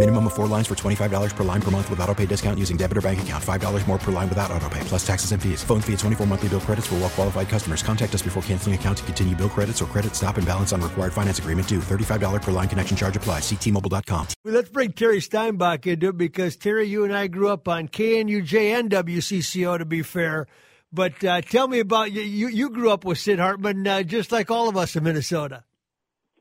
Minimum of four lines for $25 per line per month with auto pay discount using debit or bank account. $5 more per line without auto pay, plus taxes and fees. Phone fee at 24 monthly bill credits for well qualified customers. Contact us before canceling account to continue bill credits or credit stop and balance on required finance agreement due. $35 per line connection charge applies. Ctmobile.com. Well, let's bring Terry Steinbach into it because Terry, you and I grew up on KNUJ and WCCO. To be fair, but uh, tell me about you. You, you grew up with Sid Hartman, uh, just like all of us in Minnesota.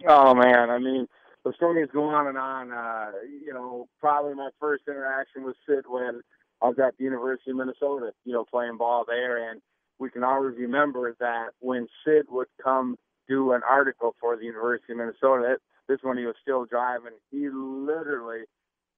Oh man, I mean the story is going on and on. Uh, you know, probably my first interaction with Sid when I was at the University of Minnesota, you know, playing ball there, and we can always remember that when Sid would come do an article for the University of Minnesota, this one he was still driving, he literally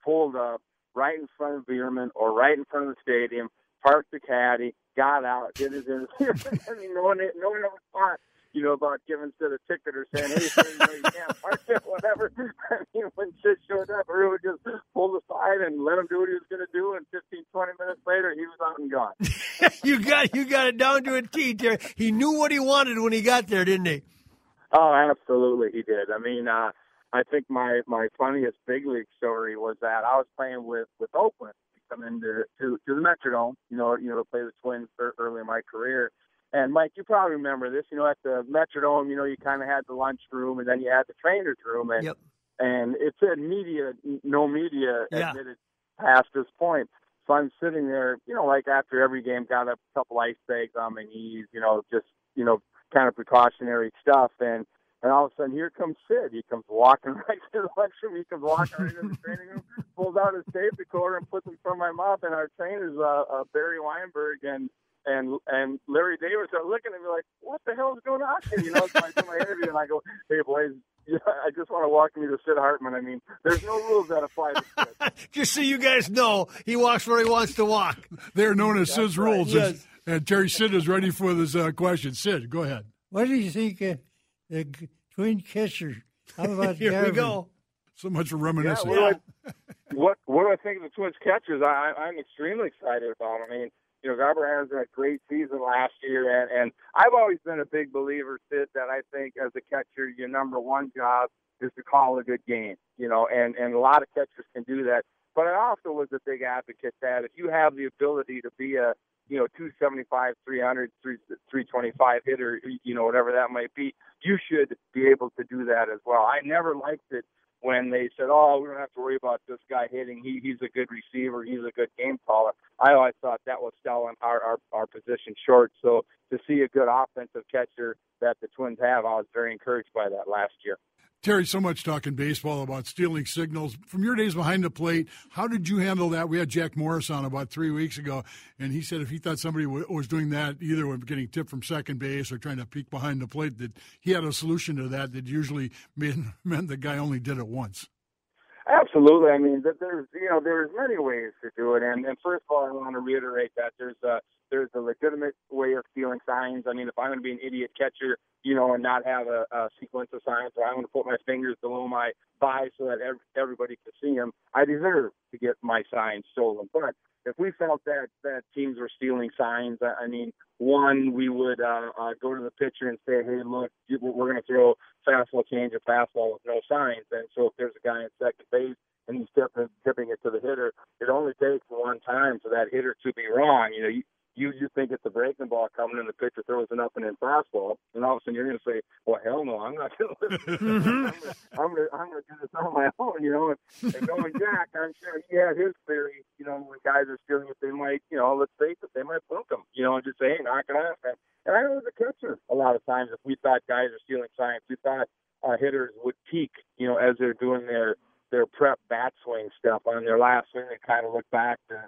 pulled up right in front of Bierman or right in front of the stadium, parked the caddy, got out, did his interview. I mean, no one, no one ever thought you know, about giving Sid a ticket or saying, hey, Sid, you, know, you can't park it, whatever. I mean, when Sid showed up, we would just pull aside and let him do what he was going to do. And 15, 20 minutes later, he was out and gone. you got you got it down to a T, Terry. He knew what he wanted when he got there, didn't he? Oh, absolutely, he did. I mean, uh, I think my my funniest big league story was that I was playing with with Oakland, to come into to to the Metrodome, you know, you know, to play the Twins early in my career and Mike, you probably remember this. You know, at the Metrodome, you know, you kind of had the lunchroom, and then you had the trainer's room, and yep. and it said media, no media yeah. admitted past this point. So I'm sitting there, you know, like after every game, got a couple ice bags on my knees, you know, just you know, kind of precautionary stuff, and and all of a sudden, here comes Sid. He comes walking right to the lunchroom. He comes walking right into the training room, pulls out his tape recorder and puts it in front of my mouth. And our trainers, uh, uh, Barry Weinberg and and and Larry Davis are looking at me like, "What the hell is going on?" here? You know, so I do my interview and I go, "Hey boys, yeah, I just want to walk you to Sid Hartman. I mean, there's no rules that apply to Sid." just so you guys know, he walks where he wants to walk. They're known as Sid's right. rules. Yes. And, and Terry Sid is ready for this uh, question. Sid, go ahead. What do you think of the twin catcher? How about Here we go. So much for Yeah, reminiscing. what, do I, what what do I think of the Twins catchers? I, I'm extremely excited about. 'em. I mean, you know, Garver has a great season last year, and and I've always been a big believer, Sid, that I think as a catcher, your number one job is to call a good game. You know, and and a lot of catchers can do that. But I also was a big advocate that if you have the ability to be a you know 275, 300, 325 hitter, you know whatever that might be, you should be able to do that as well. I never liked it when they said, "Oh, we don't have to worry about this guy hitting. He he's a good receiver. He's a good game caller." I always thought that was selling our our, our position short. So to see a good offensive catcher that the Twins have, I was very encouraged by that last year. Terry, so much talking baseball about stealing signals. From your days behind the plate, how did you handle that? We had Jack Morris on about three weeks ago, and he said if he thought somebody w- was doing that, either with getting tipped from second base or trying to peek behind the plate, that he had a solution to that that usually meant, meant the guy only did it once. Absolutely. I mean, there's you know there's many ways to do it, and and first of all, I want to reiterate that there's a there's a legitimate way of stealing signs. I mean, if I'm going to be an idiot catcher, you know, and not have a, a sequence of signs, or I'm going to put my fingers below my thigh so that ev- everybody can see them, I deserve to get my signs stolen. But if we felt that that teams were stealing signs, I mean, one we would uh, uh, go to the pitcher and say, "Hey, look, we're going to throw fastball change of fastball with no signs." And so if there's a guy at second base and he's tipping, tipping it to the hitter, it only takes one time for that hitter to be wrong. You know, you, you you think it's a breaking ball coming and the pitcher throws an up and in fastball, and all of a sudden you're going to say, "Well, hell no, I'm not going to listen. I'm going to going do this on my own." You know, and, and knowing Jack, I'm sure he had his theory. You know, when guys are stealing it, they might, you know, let's face it, they might plunk them. You know, and just say, "Hey, knock it off." And, and I know as a catcher, a lot of times if we thought guys are stealing signs, we thought uh, hitters would peek, you know, as they're doing their their prep bat swing stuff on their last swing. They kind of look back to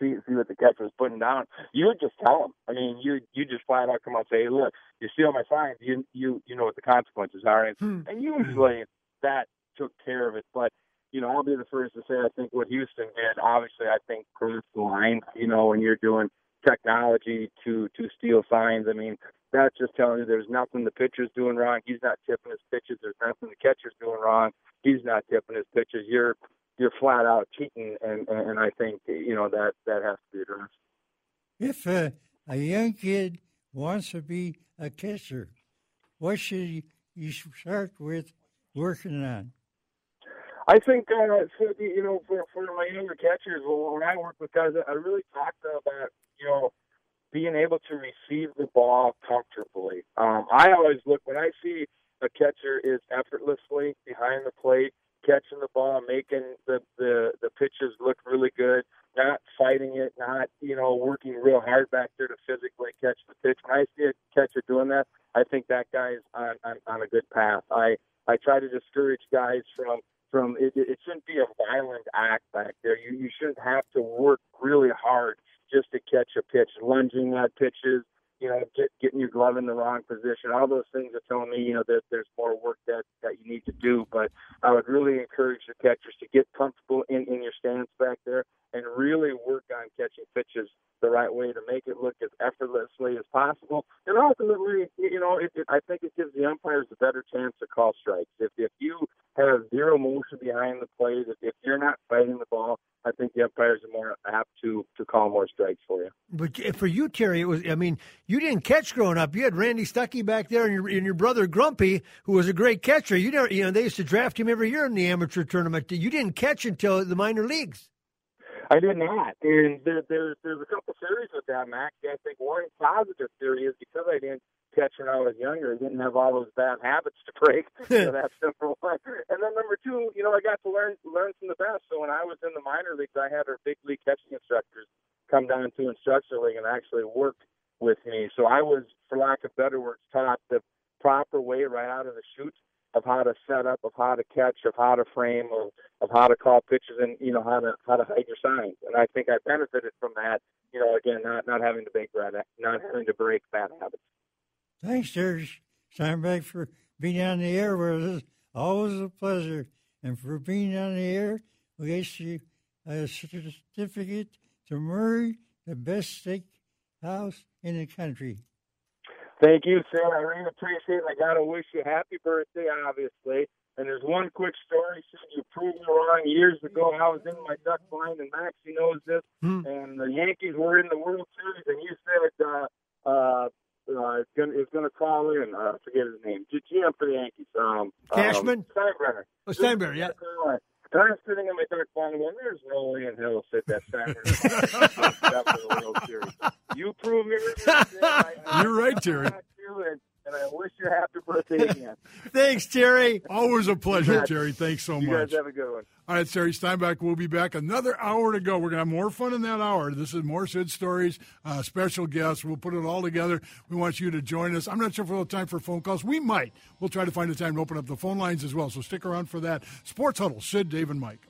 see see what the catcher was putting down. You would just tell them. I mean, you you just flat out come out and say, hey, look, you steal my signs. You you you know what the consequences are, and, Hmm. and usually that took care of it. But you know, I'll be the first to say I think what Houston did. Obviously, I think crossed the line. You know, when you're doing technology to to steal signs. I mean, that's just telling you there's nothing the pitcher's doing wrong. He's not tipping his pitches. There's nothing the catcher's doing wrong. He's not tipping his pitches. You're you're flat out cheating, and and I think you know that that has to be addressed. If uh, a young kid wants to be a catcher, what should you start with working on? I think uh, for the, you know for for my younger catchers, well, when I work with guys, I really talk to about you know being able to receive the ball comfortably. Um, I always look when I see a catcher is effortlessly behind the plate, catching the ball, making the the the pitches look really good, not fighting it, not you know working real hard back there to physically catch the pitch. When I see a catcher doing that, I think that guy's on on, on a good path. I I try to discourage guys from from it, it shouldn't be a violent act back there. You you shouldn't have to work really hard just to catch a pitch, lunging at pitches, know, get, getting your glove in the wrong position. All those things are telling me, you know, that there's more work that that you need to do. But I would really encourage the catchers to get comfortable in in your stance back there and really work on catching pitches the right way to make it look as effortlessly as possible. And ultimately, you know, it, it, I think it gives the umpires a better chance to call strikes. If if you have zero motion behind the plate, if, if you're not fighting the ball, I think the umpires are more apt to to call more strikes for you. But for you, Terry, it was. I mean, you didn't catch growing up. You had Randy Stuckey back there, and your, and your brother Grumpy, who was a great catcher. You never, you know, they used to draft him every year in the amateur tournament. You didn't catch until the minor leagues. I did not, and there, there's there's a couple theories with that, Max. I think one positive theory is because I didn't catch when I was younger, I didn't have all those bad habits to break. so that's number one. And then number two, you know, I got to learn learn from the best. So when I was in the minor leagues, I had our big league catching instructors come down to instructor league and actually work with me. So I was, for lack of better words, taught the proper way right out of the chute of how to set up, of how to catch, of how to frame, of, of how to call pitches, and you know how to how to hide your signs. And I think I benefited from that. You know, again, not not having to break bad, not having to break bad habits. Thanks, George Steinbach, for being on the air with us. Always a pleasure. And for being on the air, we get you a certificate to Murray, the best steakhouse in the country. Thank you, sir. I really appreciate it. I got to wish you happy birthday, obviously. And there's one quick story. Said you proved me wrong years ago. I was in my duck blind, and Maxie knows this. Hmm. And the Yankees were in the World Series, and you said uh, uh, uh, it's gonna gonna call in. Uh, forget his name. GM for the Yankees. Um, Cashman? Um, Steinbrenner. Oh, Steinbrenner, yeah. And I'm sitting in my duck blind, going, "There's no way in hell sit that Steinbrenner that for the World Series." You prove me. I- I- You're right, Terry. I and, I wish you a happy birthday again. Thanks, Terry. Always a pleasure. Terry. Thanks so you much. guys have a good one. All right, Terry Steinbach will be back. Another hour to go. We're going to have more fun in that hour. This is more Sid Stories, uh, special guests. We'll put it all together. We want you to join us. I'm not sure if we'll have time for phone calls. We might. We'll try to find a time to open up the phone lines as well. So stick around for that. Sports Huddle, Sid, Dave, and Mike.